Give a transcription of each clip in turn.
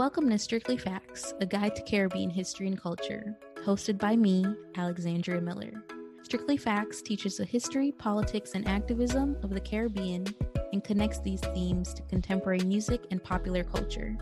Welcome to Strictly Facts, a guide to Caribbean history and culture, hosted by me, Alexandria Miller. Strictly Facts teaches the history, politics, and activism of the Caribbean and connects these themes to contemporary music and popular culture.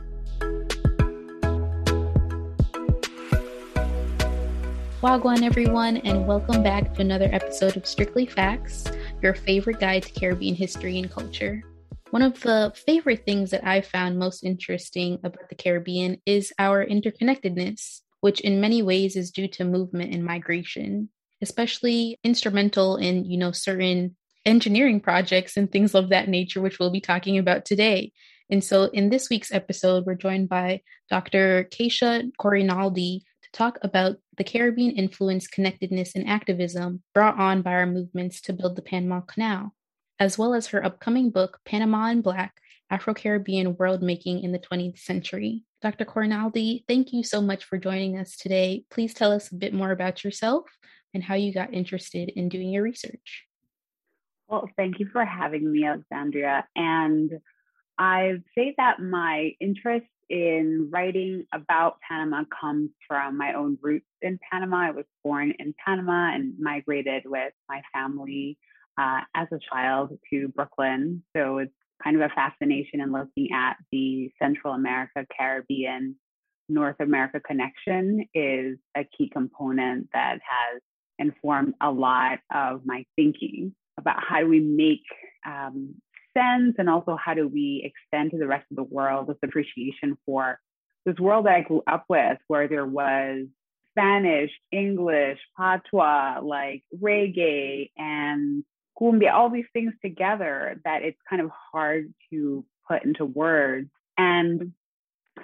Wagwan, everyone, and welcome back to another episode of Strictly Facts, your favorite guide to Caribbean history and culture. One of the favorite things that I found most interesting about the Caribbean is our interconnectedness, which in many ways is due to movement and migration, especially instrumental in, you know, certain engineering projects and things of that nature, which we'll be talking about today. And so in this week's episode, we're joined by Dr. Keisha Corinaldi to talk about the Caribbean influence, connectedness, and activism brought on by our movements to build the Panama Canal, as well as her upcoming book, Panama in Black Afro Caribbean World Making in the 20th Century. Dr. Corinaldi, thank you so much for joining us today. Please tell us a bit more about yourself and how you got interested in doing your research. Well, thank you for having me, Alexandria. And I say that my interest in writing about Panama comes from my own roots in Panama. I was born in Panama and migrated with my family uh, as a child to Brooklyn. So it's kind of a fascination in looking at the Central America, Caribbean, North America connection is a key component that has informed a lot of my thinking about how do we make um, sense and also how do we extend to the rest of the world this appreciation for this world that I grew up with, where there was Spanish, English, patois, like reggae and all these things together that it's kind of hard to put into words. And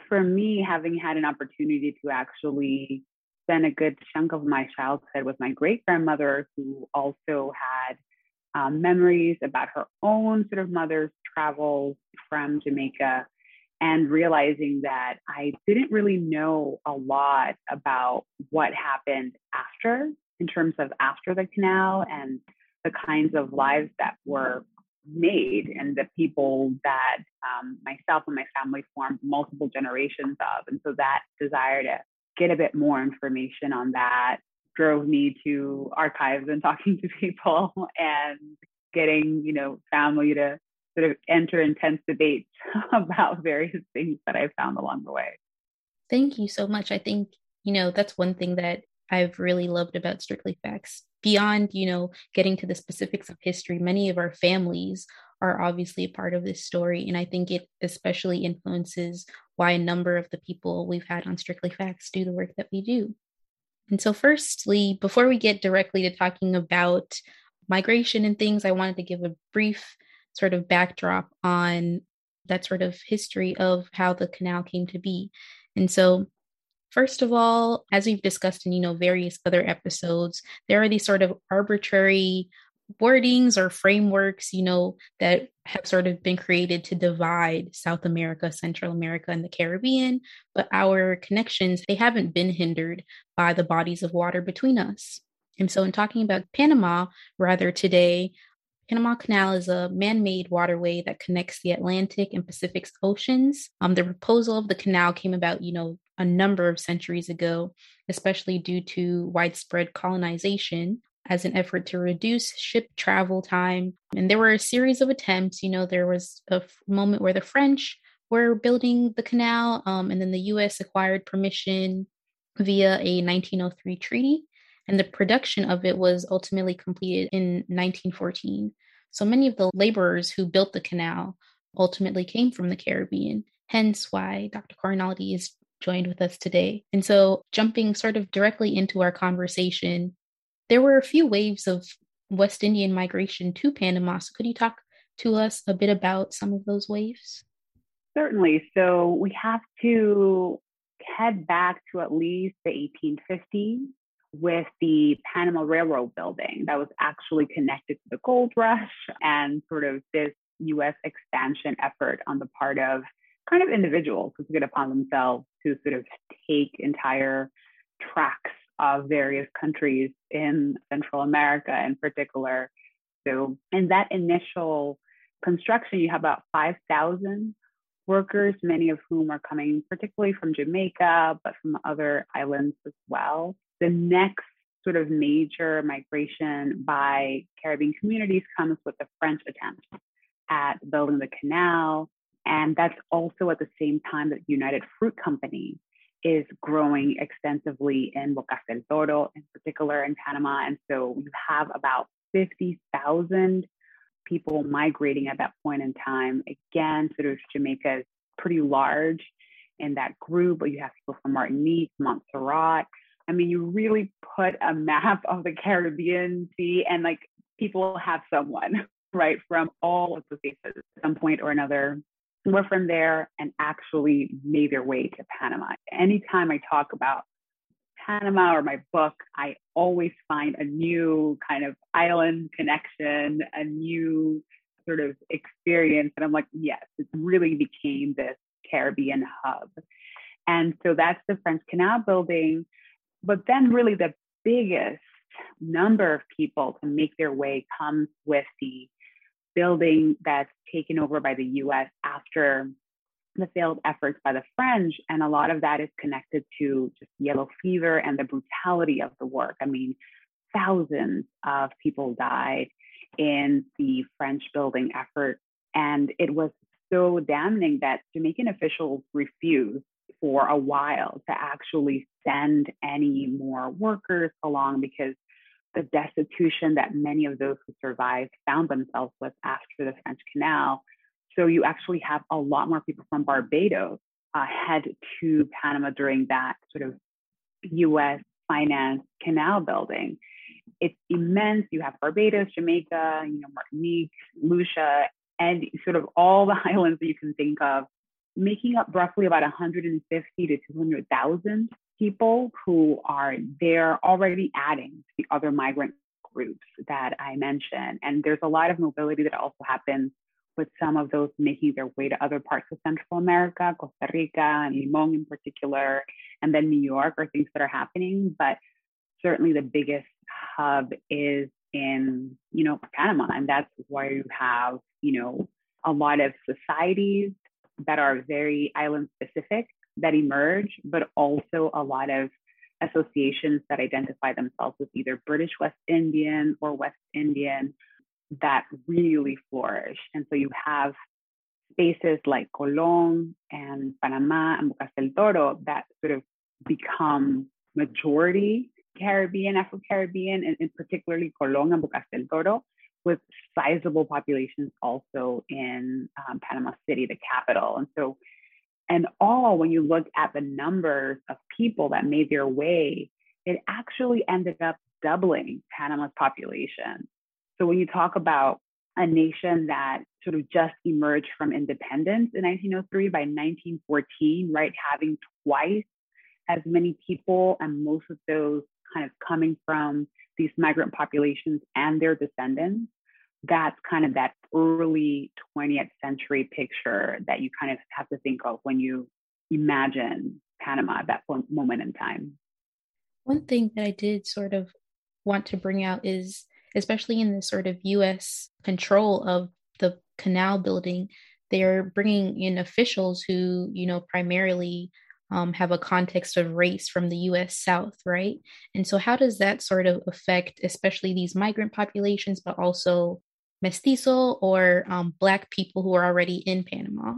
for me, having had an opportunity to actually spend a good chunk of my childhood with my great grandmother, who also had um, memories about her own sort of mother's travels from Jamaica and realizing that I didn't really know a lot about what happened after, in terms of after the canal and the kinds of lives that were made and the people that um, myself and my family formed multiple generations of. And so that desire to get a bit more information on that drove me to archives and talking to people and getting, you know, family to sort of enter intense debates about various things that I found along the way. Thank you so much. I think, you know, that's one thing that I've really loved about Strictly Facts. Beyond, you know, getting to the specifics of history, many of our families are obviously a part of this story. And I think it especially influences why a number of the people we've had on Strictly Facts do the work that we do. And so, firstly, before we get directly to talking about migration and things, I wanted to give a brief sort of backdrop on that sort of history of how the canal came to be. And so, first of all, as we've discussed in you know various other episodes, there are these sort of arbitrary wordings or frameworks, you know, that have sort of been created to divide South America, Central America, and the Caribbean. But our connections, they haven't been hindered by the bodies of water between us. And so, in talking about Panama, rather today, Panama Canal is a man made waterway that connects the Atlantic and Pacific Oceans. Um, the proposal of the canal came about, you know, a number of centuries ago, especially due to widespread colonization as an effort to reduce ship travel time. And there were a series of attempts. You know, there was a f- moment where the French were building the canal, um, and then the US acquired permission via a 1903 treaty. And the production of it was ultimately completed in 1914. So many of the laborers who built the canal ultimately came from the Caribbean, hence why Dr. Corinaldi is joined with us today. And so, jumping sort of directly into our conversation, there were a few waves of West Indian migration to Panama. So, could you talk to us a bit about some of those waves? Certainly. So, we have to head back to at least the 1850s with the Panama Railroad building that was actually connected to the gold rush and sort of this US expansion effort on the part of kind of individuals who it upon themselves to sort of take entire tracts of various countries in Central America in particular. So, in that initial construction, you have about 5,000 workers, many of whom are coming particularly from Jamaica, but from other islands as well. The next sort of major migration by Caribbean communities comes with the French attempt at building the canal. And that's also at the same time that United Fruit Company is growing extensively in Bocas del Toro, in particular in Panama. And so you have about 50,000 people migrating at that point in time. Again, sort of Jamaica is pretty large in that group, but you have people from Martinique, Montserrat. I mean, you really put a map of the Caribbean Sea, and like people have someone, right, from all of the places at some point or another were from there and actually made their way to Panama. Anytime I talk about Panama or my book, I always find a new kind of island connection, a new sort of experience. And I'm like, yes, it really became this Caribbean hub. And so that's the French Canal building. But then, really, the biggest number of people to make their way comes with the building that's taken over by the US after the failed efforts by the French. And a lot of that is connected to just yellow fever and the brutality of the work. I mean, thousands of people died in the French building effort. And it was so damning that Jamaican officials refused for a while to actually send any more workers along because the destitution that many of those who survived found themselves with after the French Canal. So you actually have a lot more people from Barbados uh, head to Panama during that sort of US finance canal building. It's immense. You have Barbados, Jamaica, you know, Martinique, Lucia, and sort of all the islands that you can think of, making up roughly about 150 to 200,000 people who are there already adding to the other migrant groups that I mentioned. And there's a lot of mobility that also happens with some of those making their way to other parts of Central America, Costa Rica, and Limon in particular, and then New York are things that are happening. But certainly the biggest hub is in, you know, Panama. And that's where you have, you know, a lot of societies that are very island specific that emerge, but also a lot of associations that identify themselves as either British West Indian or West Indian that really flourish. And so you have spaces like Colón and Panama and Bocas del Toro that sort of become majority Caribbean, Afro Caribbean, and, and particularly Colón and Bocas del Toro, with sizable populations also in um, Panama City, the capital. And so and all, when you look at the numbers of people that made their way, it actually ended up doubling Panama's population. So when you talk about a nation that sort of just emerged from independence in 1903 by 1914, right, having twice as many people, and most of those kind of coming from these migrant populations and their descendants, that's kind of that early 20th century picture that you kind of have to think of when you imagine Panama at that moment in time. One thing that I did sort of want to bring out is, especially in the sort of US control of the canal building, they're bringing in officials who, you know, primarily um, have a context of race from the US South, right? And so, how does that sort of affect, especially these migrant populations, but also mestizo or um, Black people who are already in Panama?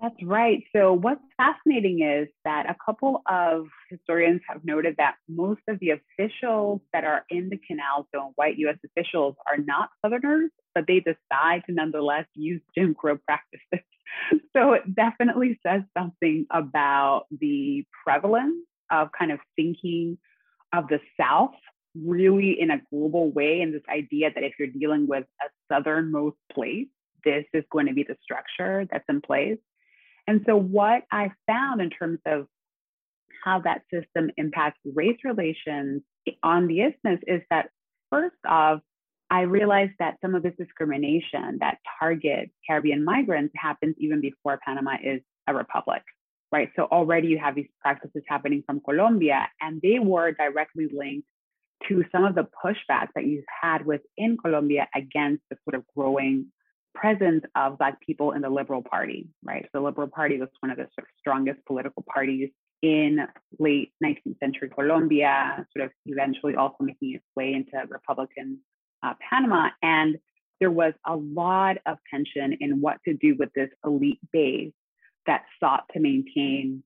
That's right. So, what's fascinating is that a couple of historians have noted that most of the officials that are in the canal zone, white US officials, are not Southerners, but they decide to nonetheless use Jim Crow practices. so, it definitely says something about the prevalence of kind of thinking of the South really in a global way and this idea that if you're dealing with a southernmost place this is going to be the structure that's in place. And so what i found in terms of how that system impacts race relations on the isthmus is that first off i realized that some of this discrimination that targets caribbean migrants happens even before panama is a republic right? So already you have these practices happening from colombia and they were directly linked to some of the pushback that you've had within Colombia against the sort of growing presence of Black people in the Liberal Party, right? So the Liberal Party was one of the sort of strongest political parties in late 19th century Colombia, sort of eventually also making its way into Republican uh, Panama. And there was a lot of tension in what to do with this elite base that sought to maintain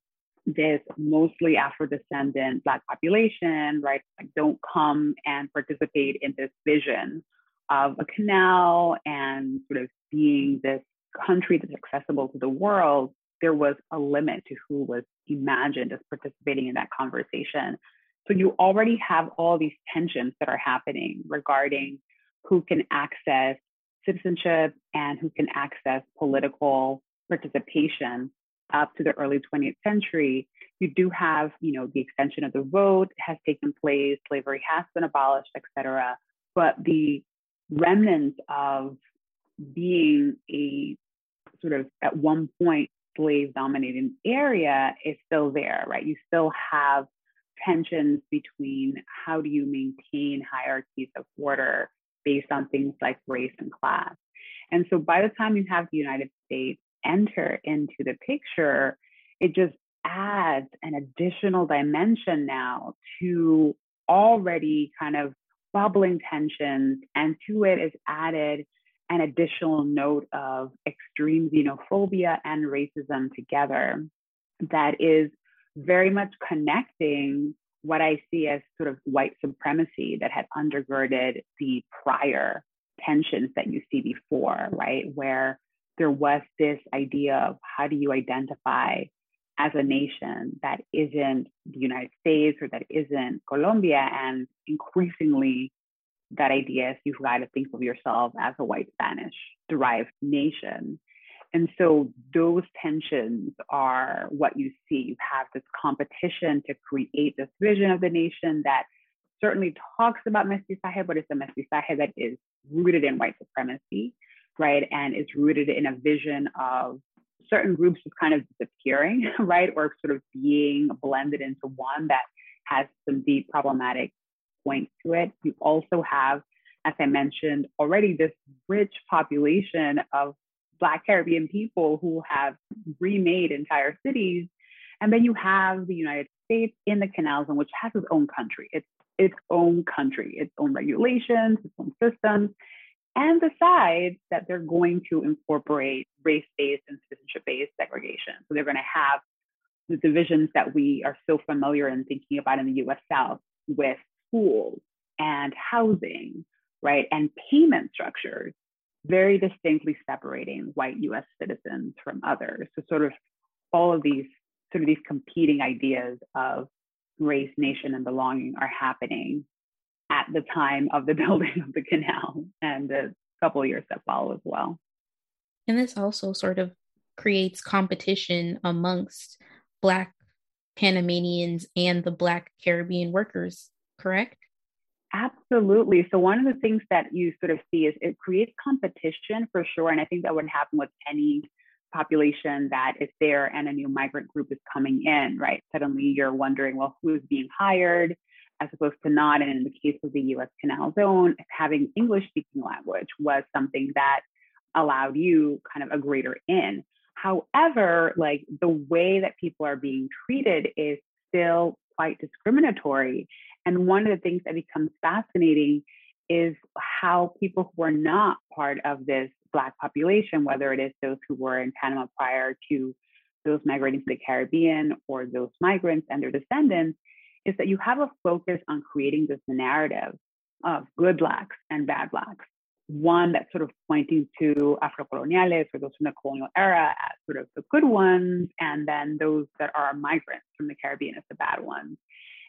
this mostly Afro descendant Black population, right? Like, don't come and participate in this vision of a canal and sort of being this country that's accessible to the world. There was a limit to who was imagined as participating in that conversation. So you already have all these tensions that are happening regarding who can access citizenship and who can access political participation up to the early 20th century, you do have, you know, the extension of the vote has taken place, slavery has been abolished, et cetera. But the remnants of being a sort of at one point slave dominated area is still there, right? You still have tensions between how do you maintain hierarchies of order based on things like race and class. And so by the time you have the United States enter into the picture, it just adds an additional dimension now to already kind of bubbling tensions. And to it is added an additional note of extreme xenophobia and racism together that is very much connecting what I see as sort of white supremacy that had undergirded the prior tensions that you see before, right? Where there was this idea of how do you identify as a nation that isn't the United States or that isn't Colombia. And increasingly, that idea is you've got to think of yourself as a white Spanish derived nation. And so those tensions are what you see. You have this competition to create this vision of the nation that certainly talks about mestizaje, but it's a mestizaje that is rooted in white supremacy right? And it's rooted in a vision of certain groups just kind of disappearing, right? Or sort of being blended into one that has some deep problematic points to it. You also have, as I mentioned already, this rich population of Black Caribbean people who have remade entire cities. And then you have the United States in the canal zone, which has its own country, its its own country, its own regulations, its own systems and decides that they're going to incorporate race based and citizenship based segregation. So they're going to have the divisions that we are so familiar in thinking about in the US South with schools and housing, right? And payment structures, very distinctly separating white US citizens from others. So, sort of all of these sort of these competing ideas of race, nation, and belonging are happening at the time of the building of the canal and the couple years that follow as well. And this also sort of creates competition amongst Black Panamanians and the Black Caribbean workers, correct? Absolutely. So, one of the things that you sort of see is it creates competition for sure. And I think that would happen with any population that is there and a new migrant group is coming in, right? Suddenly you're wondering, well, who's being hired? As opposed to not. And in the case of the US Canal Zone, having English speaking language was something that allowed you kind of a greater in. However, like the way that people are being treated is still quite discriminatory. And one of the things that becomes fascinating is how people who are not part of this Black population, whether it is those who were in Panama prior to those migrating to the Caribbean or those migrants and their descendants, is that you have a focus on creating this narrative of good blacks and bad blacks. One that's sort of pointing to Afrocoloniales or those from the colonial era as sort of the good ones, and then those that are migrants from the Caribbean as the bad ones.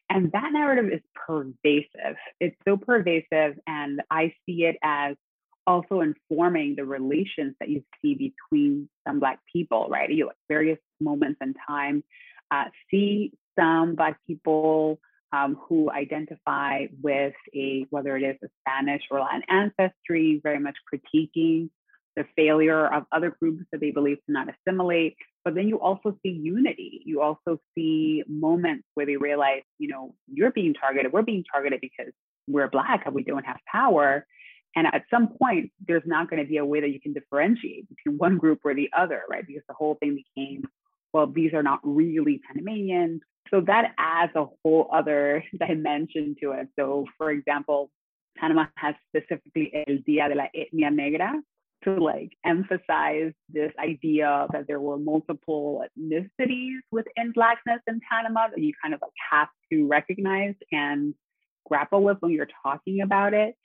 And that narrative is pervasive. It's so pervasive, and I see it as also informing the relations that you see between some Black people, right? You at various moments in time uh, see some Black people um, who identify with a, whether it is a Spanish or Latin ancestry, very much critiquing the failure of other groups that they believe to not assimilate. But then you also see unity. You also see moments where they realize, you know, you're being targeted. We're being targeted because we're Black and we don't have power. And at some point, there's not going to be a way that you can differentiate between one group or the other, right? Because the whole thing became, well, these are not really Panamanians. So that adds a whole other dimension to it. So, for example, Panama has specifically El Día de la Etnia Negra to like emphasize this idea that there were multiple ethnicities within Blackness in Panama that you kind of like have to recognize and grapple with when you're talking about it.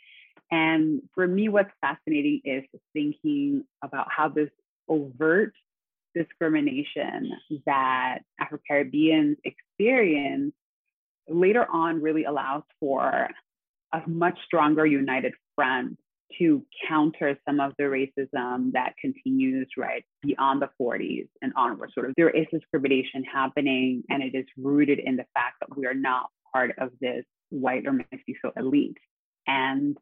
And for me, what's fascinating is thinking about how this overt discrimination that Afro Caribbeans experience later on really allows for a much stronger united front to counter some of the racism that continues right beyond the 40s and onward. Sort of there is discrimination happening, and it is rooted in the fact that we are not part of this white or mestizo elite. And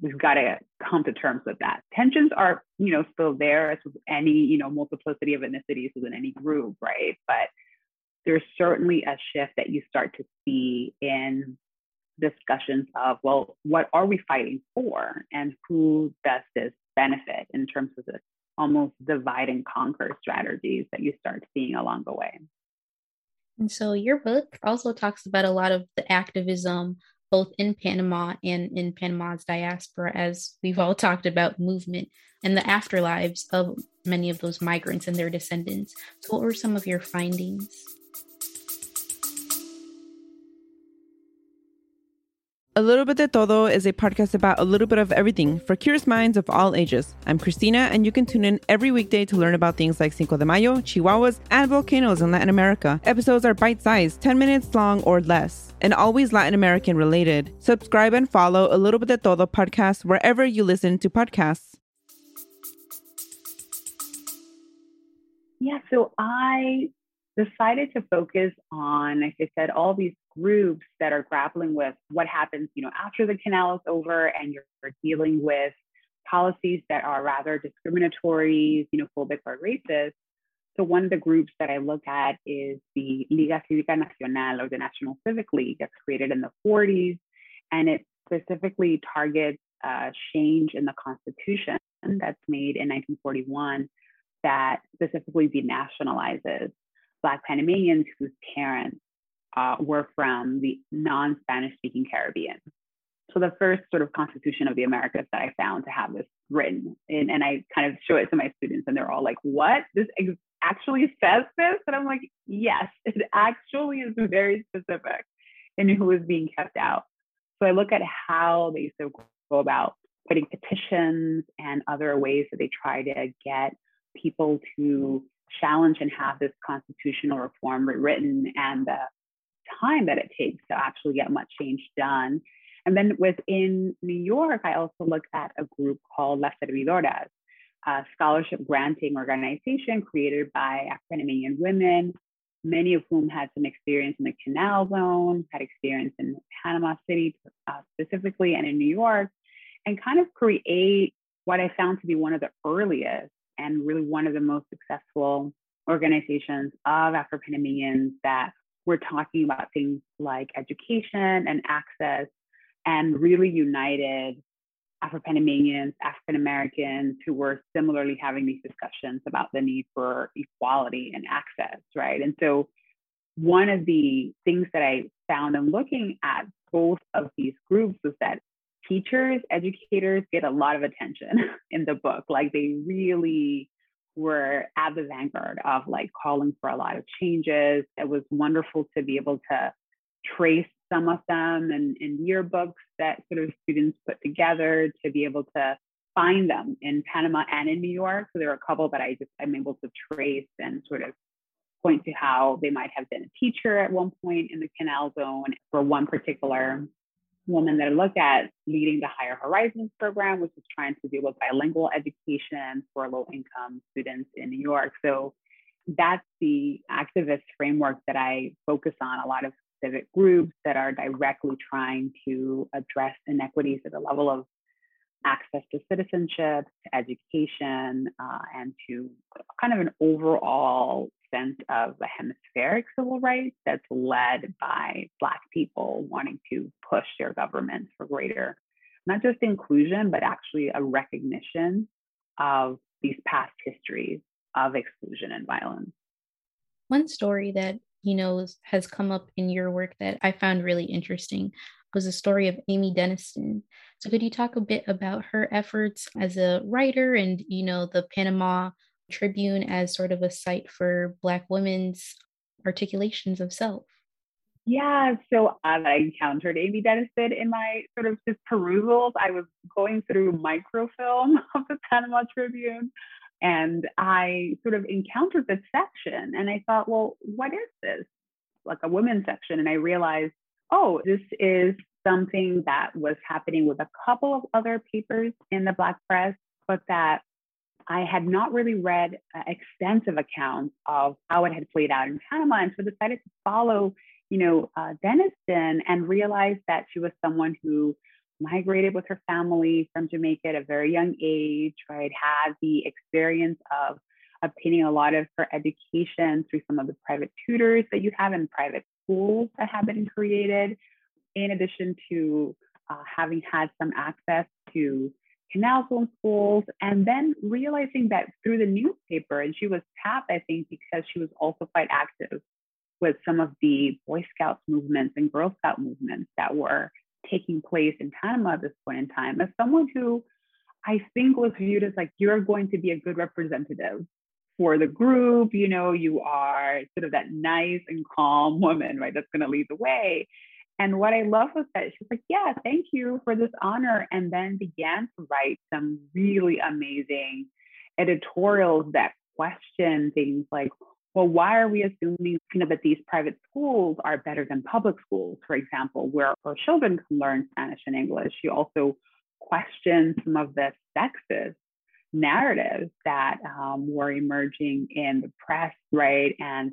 we've got to come to terms with that. Tensions are, you know, still there as with any, you know, multiplicity of ethnicities within any group, right? But there's certainly a shift that you start to see in discussions of, well, what are we fighting for and who does this benefit in terms of this almost divide and conquer strategies that you start seeing along the way. And so your book also talks about a lot of the activism both in Panama and in Panama's diaspora, as we've all talked about movement and the afterlives of many of those migrants and their descendants. So, what were some of your findings? A Little Bit de Todo is a podcast about a little bit of everything for curious minds of all ages. I'm Christina, and you can tune in every weekday to learn about things like Cinco de Mayo, Chihuahuas, and volcanoes in Latin America. Episodes are bite sized, 10 minutes long or less, and always Latin American related. Subscribe and follow A Little Bit de Todo podcast wherever you listen to podcasts. Yeah, so I decided to focus on, like I said, all these groups that are grappling with what happens, you know, after the canal is over and you're dealing with policies that are rather discriminatory, you know, xenophobic, or racist. So one of the groups that I look at is the Liga Cívica Nacional or the National Civic League that's created in the 40s. And it specifically targets a change in the Constitution that's made in 1941 that specifically denationalizes Black Panamanians whose parents uh, were from the non Spanish speaking Caribbean. So, the first sort of constitution of the Americas that I found to have this written, in, and I kind of show it to my students, and they're all like, What? This ex- actually says this? And I'm like, Yes, it actually is very specific in who is being kept out. So, I look at how they used to go about putting petitions and other ways that they try to get people to challenge and have this constitutional reform rewritten and the time that it takes to actually get much change done. And then within New York, I also looked at a group called Las Servidoras, a scholarship granting organization created by African American women, many of whom had some experience in the Canal Zone, had experience in Panama City uh, specifically, and in New York, and kind of create what I found to be one of the earliest and really one of the most successful organizations of Afro Panamanians that were talking about things like education and access and really united Afro Panamanians, African Americans who were similarly having these discussions about the need for equality and access, right? And so, one of the things that I found in looking at both of these groups was that teachers, educators get a lot of attention in the book. Like they really were at the vanguard of like calling for a lot of changes. It was wonderful to be able to trace some of them in, in yearbooks that sort of students put together to be able to find them in Panama and in New York. So there are a couple that I just I'm able to trace and sort of point to how they might have been a teacher at one point in the canal zone for one particular woman that I look at leading the Higher Horizons program, which is trying to deal with bilingual education for low income students in New York. So that's the activist framework that I focus on. A lot of civic groups that are directly trying to address inequities at the level of access to citizenship, to education, uh, and to kind of an overall of the hemispheric civil rights that's led by Black people wanting to push their governments for greater not just inclusion, but actually a recognition of these past histories of exclusion and violence. One story that you know has come up in your work that I found really interesting was the story of Amy Denniston. So could you talk a bit about her efforts as a writer and you know the Panama Tribune as sort of a site for Black women's articulations of self? Yeah, so I encountered Amy Denniston in my sort of just perusals. I was going through microfilm of the Panama Tribune and I sort of encountered this section and I thought, well, what is this? Like a women's section. And I realized, oh, this is something that was happening with a couple of other papers in the Black press, but that I had not really read uh, extensive accounts of how it had played out in Panama. And so decided to follow you know, uh, Denniston and realized that she was someone who migrated with her family from Jamaica at a very young age, right? Had the experience of obtaining a lot of her education through some of the private tutors that you have in private schools that have been created, in addition to uh, having had some access to canal zone schools, and then realizing that through the newspaper, and she was tapped, I think, because she was also quite active with some of the Boy Scouts movements and Girl Scout movements that were taking place in Panama at this point in time, as someone who I think was viewed as like, you're going to be a good representative for the group. You know, you are sort of that nice and calm woman, right? That's going to lead the way. And what I love was that she was like, yeah, thank you for this honor. And then began to write some really amazing editorials that question things like, well, why are we assuming you know, that these private schools are better than public schools, for example, where our children can learn Spanish and English? She also questioned some of the sexist narratives that um, were emerging in the press, right? And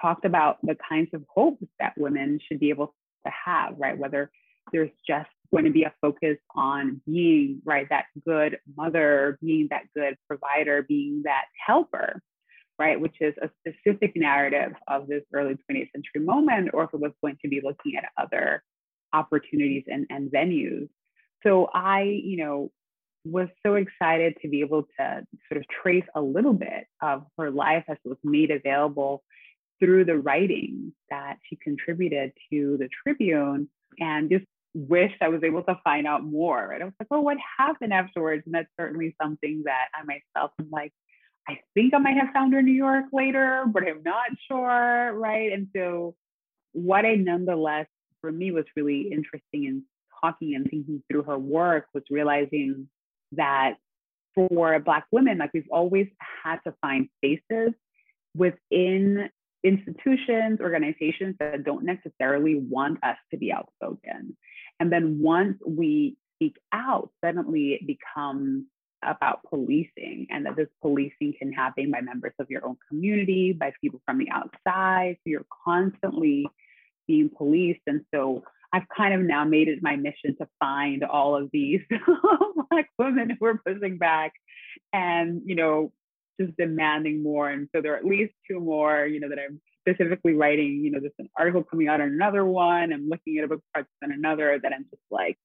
talked about the kinds of hopes that women should be able to have, right? Whether there's just going to be a focus on being, right, that good mother, being that good provider, being that helper, right, which is a specific narrative of this early 20th century moment, or if it was going to be looking at other opportunities and, and venues. So I, you know, was so excited to be able to sort of trace a little bit of her life as it was made available through the writing that she contributed to the Tribune and just wished I was able to find out more. Right. I was like, well, what happened afterwards? And that's certainly something that I myself am like, I think I might have found her in New York later, but I'm not sure, right? And so, what I nonetheless, for me, was really interesting in talking and thinking through her work was realizing that for Black women, like we've always had to find spaces within institutions, organizations that don't necessarily want us to be outspoken. And then once we speak out, suddenly it becomes about policing and that this policing can happen by members of your own community, by people from the outside. So you're constantly being policed. And so I've kind of now made it my mission to find all of these black women who are pushing back and, you know, just demanding more. And so there are at least two more, you know, that I'm specifically writing, you know, there's an article coming out on another one. I'm looking at a book project on another that I'm just like,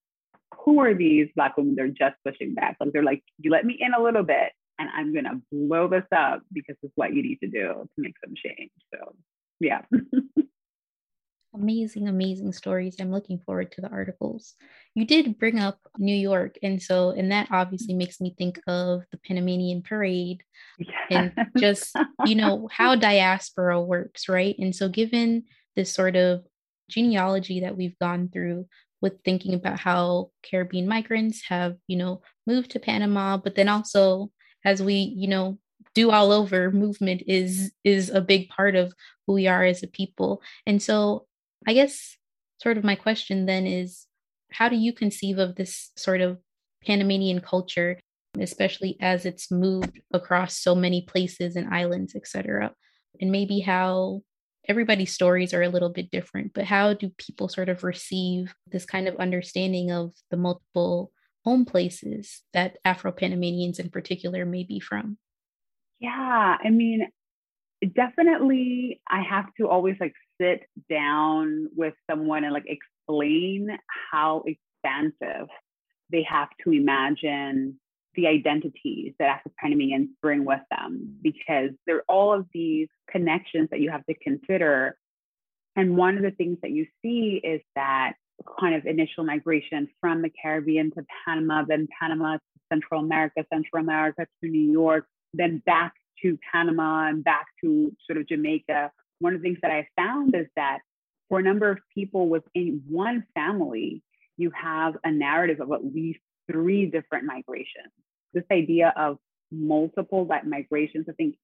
who are these black women they're just pushing back like they're like you let me in a little bit and i'm to blow this up because it's what you need to do to make some change so yeah amazing amazing stories. I'm looking forward to the articles. You did bring up new york and so and that obviously mm-hmm. makes me think of the panamanian parade and just you know how diaspora works right? And so given this sort of genealogy that we've gone through with thinking about mm-hmm. how Caribbean migrants have, you know, moved to Panama, but then also as we, you know, do all over movement is is a big part of who we are as a people. And so I guess sort of my question then is how do you conceive of this sort of Panamanian culture, especially as it's moved across so many places and islands, et cetera? And maybe how everybody's stories are a little bit different, but how do people sort of receive this kind of understanding of the multiple home places that Afro Panamanians in particular may be from? Yeah, I mean, definitely, I have to always like sit down with someone and like explain how expansive they have to imagine the identities that Afro-Panamanians bring with them because there are all of these connections that you have to consider. And one of the things that you see is that kind of initial migration from the Caribbean to Panama, then Panama to Central America, Central America to New York, then back to Panama and back to sort of Jamaica. One of the things that I found is that for a number of people within one family, you have a narrative of at least three different migrations. This idea of multiple migrations, I think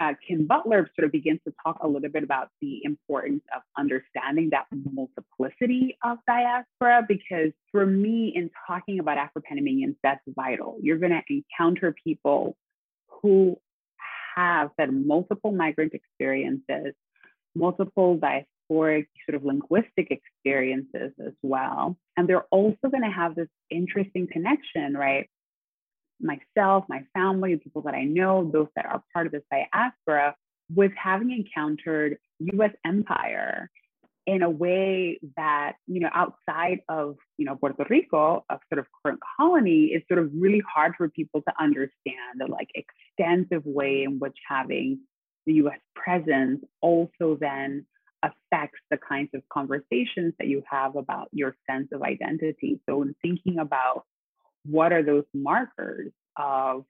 uh, Kim Butler sort of begins to talk a little bit about the importance of understanding that multiplicity of diaspora, because for me, in talking about Afro Panamanians, that's vital. You're going to encounter people who have had multiple migrant experiences, multiple diasporic sort of linguistic experiences as well. And they're also going to have this interesting connection, right? Myself, my family, people that I know, those that are part of this diaspora, with having encountered US empire in a way that, you know, outside of, you know, Puerto Rico, a sort of current colony, is sort of really hard for people to understand the like extensive way in which having the US presence also then affects the kinds of conversations that you have about your sense of identity. So in thinking about what are those markers of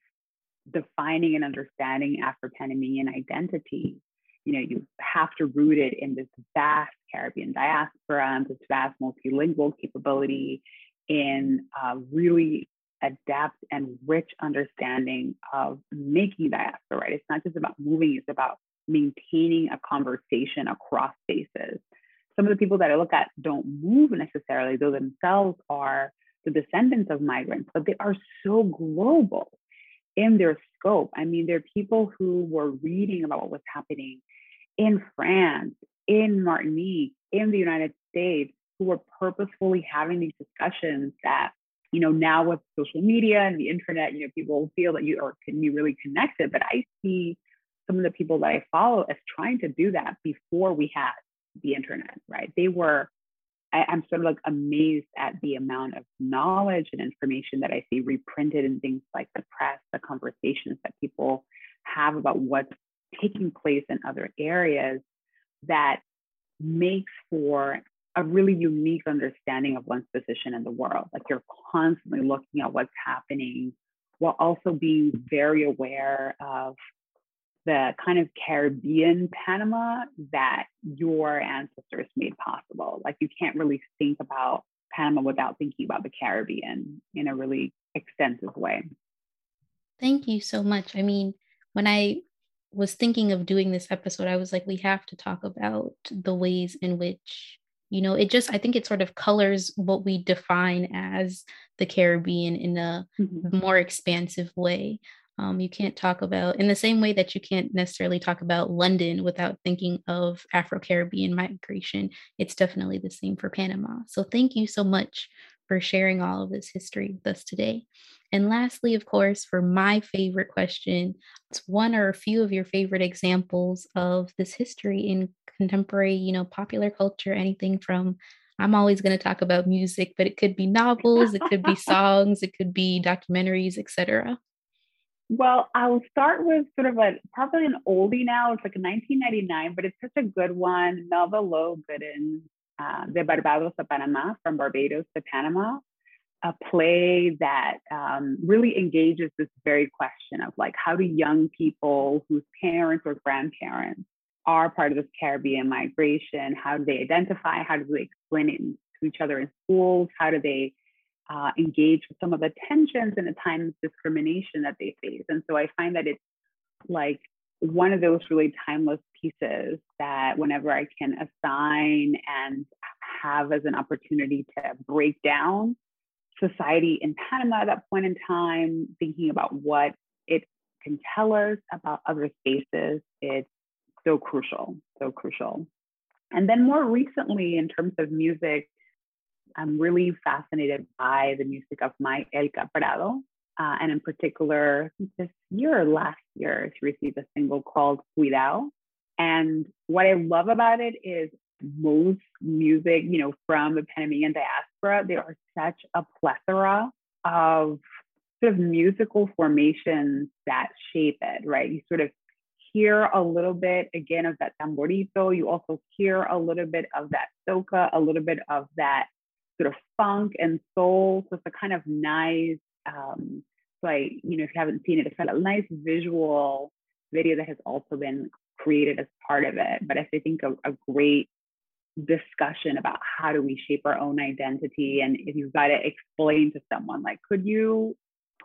defining and understanding Afro-Panamanian identity, you know, you have to root it in this vast Caribbean diaspora and this vast multilingual capability in really adept and rich understanding of making diaspora, right? It's not just about moving, it's about maintaining a conversation across spaces. Some of the people that I look at don't move necessarily, though themselves are the descendants of migrants, but they are so global in their scope. I mean, there are people who were reading about what was happening in France, in Martinique, in the United States, who were purposefully having these discussions that, you know, now with social media and the internet, you know, people feel that you are can be really connected. But I see some of the people that I follow as trying to do that before we had the internet, right? They were I, am sort of like amazed at the amount of knowledge and information that I see reprinted in things like the press, the conversations that people have about what's taking place in other areas that makes for a really unique understanding of one's position in the world. Like you're constantly looking at what's happening while also being very aware of the kind of Caribbean Panama that your ancestors made possible. Like you can't really think about Panama without thinking about the Caribbean in a really extensive way. Thank you so much. I mean, when I was thinking of doing this episode, I was like, we have to talk about the ways in which, you know, it just, I think it sort of colors what we define as the Caribbean in a mm-hmm. more expansive way. Um, you can't talk about, in the same way that you can't necessarily talk about London without thinking of Afro Caribbean migration. It's definitely the same for Panama. So thank you so much for sharing all of this history with us today. And lastly, of course, for my favorite question, it's one or a few of your favorite examples of this history in contemporary, you know, popular culture, anything from I'm always going to talk about music, but it could be novels, it could be songs, it could be documentaries, etc. Well, I'll start with sort of a probably an oldie now. It's like a 1999, but it's such a good one. Melva Lowe Goodin, uh, De Barbados a Panama, from Barbados to Panama, a play that um, really engages this very question of like, how do young people whose parents or grandparents are part of this Caribbean migration, how do they identify? How do they explain it to each other in schools? How do they uh, engage with some of the tensions and the times discrimination that they face. And so I find that it's like one of those really timeless pieces that whenever I can assign and have as an opportunity to break down society in Panama at that point in time, thinking about what it can tell us about other spaces, it's so crucial, so crucial. And then more recently, in terms of music, I'm really fascinated by the music of my El Prado. Uh, and in particular, this year or last year, she received a single called Cuidado. And what I love about it is most music, you know, from the Panamanian diaspora, there are such a plethora of sort of musical formations that shape it, right? You sort of hear a little bit again of that tamborito. You also hear a little bit of that soca, a little bit of that sort of funk and soul. So it's a kind of nice, um, like, you know, if you haven't seen it, it's a nice visual video that has also been created as part of it. But I think a, a great discussion about how do we shape our own identity and if you've got to explain to someone like could you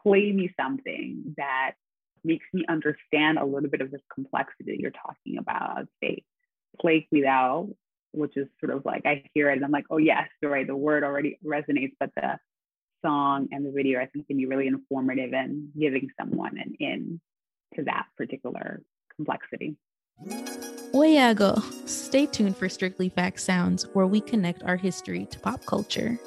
play me something that makes me understand a little bit of this complexity that you're talking about say play without which is sort of like i hear it and i'm like oh yes you're right the word already resonates but the song and the video i think can be really informative in giving someone an in to that particular complexity Oyago. Stay tuned for Strictly Facts Sounds, where we connect our history to pop culture.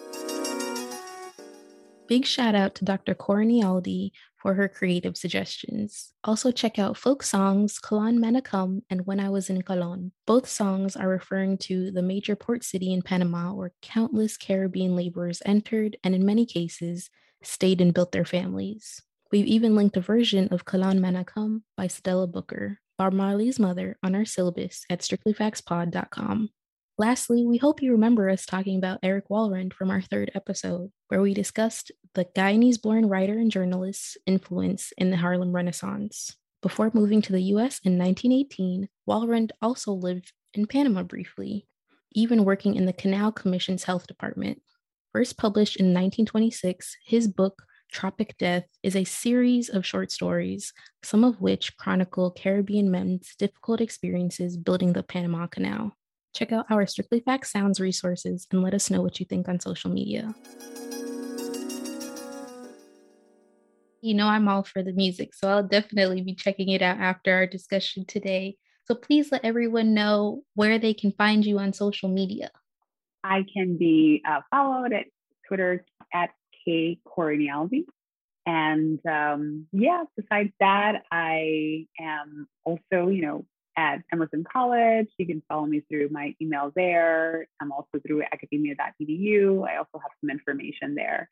Big shout out to Dr. Corinaldi for her creative suggestions. Also, check out folk songs Colon Man a Come and When I Was in Colon. Both songs are referring to the major port city in Panama where countless Caribbean laborers entered and, in many cases, stayed and built their families. We've even linked a version of Colon Man a Come by Cedella Booker, Bob Marley's mother on our syllabus at strictlyfactspod.com. Lastly, we hope you remember us talking about Eric Walrond from our third episode, where we discussed the Guyanese born writer and journalist's influence in the Harlem Renaissance. Before moving to the US in 1918, Walrond also lived in Panama briefly, even working in the Canal Commission's health department. First published in 1926, his book, Tropic Death is a series of short stories, some of which chronicle Caribbean men's difficult experiences building the Panama Canal. Check out our Strictly Facts Sounds resources and let us know what you think on social media. You know, I'm all for the music, so I'll definitely be checking it out after our discussion today. So please let everyone know where they can find you on social media. I can be uh, followed at Twitter at K. Corinaldi. And um, yeah, besides that, I am also, you know, at Emerson College. You can follow me through my email there. I'm also through academia.edu. I also have some information there.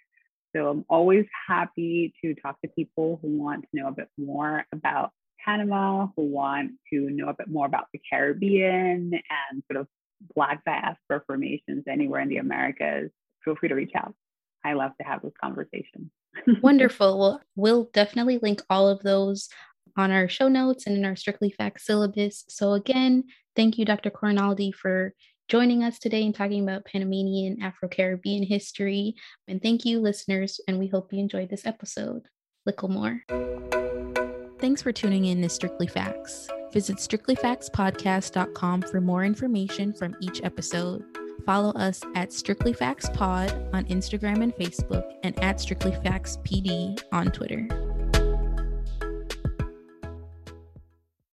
So I'm always happy to talk to people who want to know a bit more about Panama, who want to know a bit more about the Caribbean and sort of Black diaspora formations anywhere in the Americas. Feel free to reach out. I love to have this conversation. Wonderful. Well, we'll definitely link all of those on our show notes and in our Strictly Facts syllabus. So, again, thank you, Dr. Corinaldi, for joining us today and talking about Panamanian Afro Caribbean history. And thank you, listeners, and we hope you enjoyed this episode. Lickle more. Thanks for tuning in to Strictly Facts. Visit strictlyfactspodcast.com for more information from each episode. Follow us at Strictly Facts Pod on Instagram and Facebook and at Strictly Facts PD on Twitter.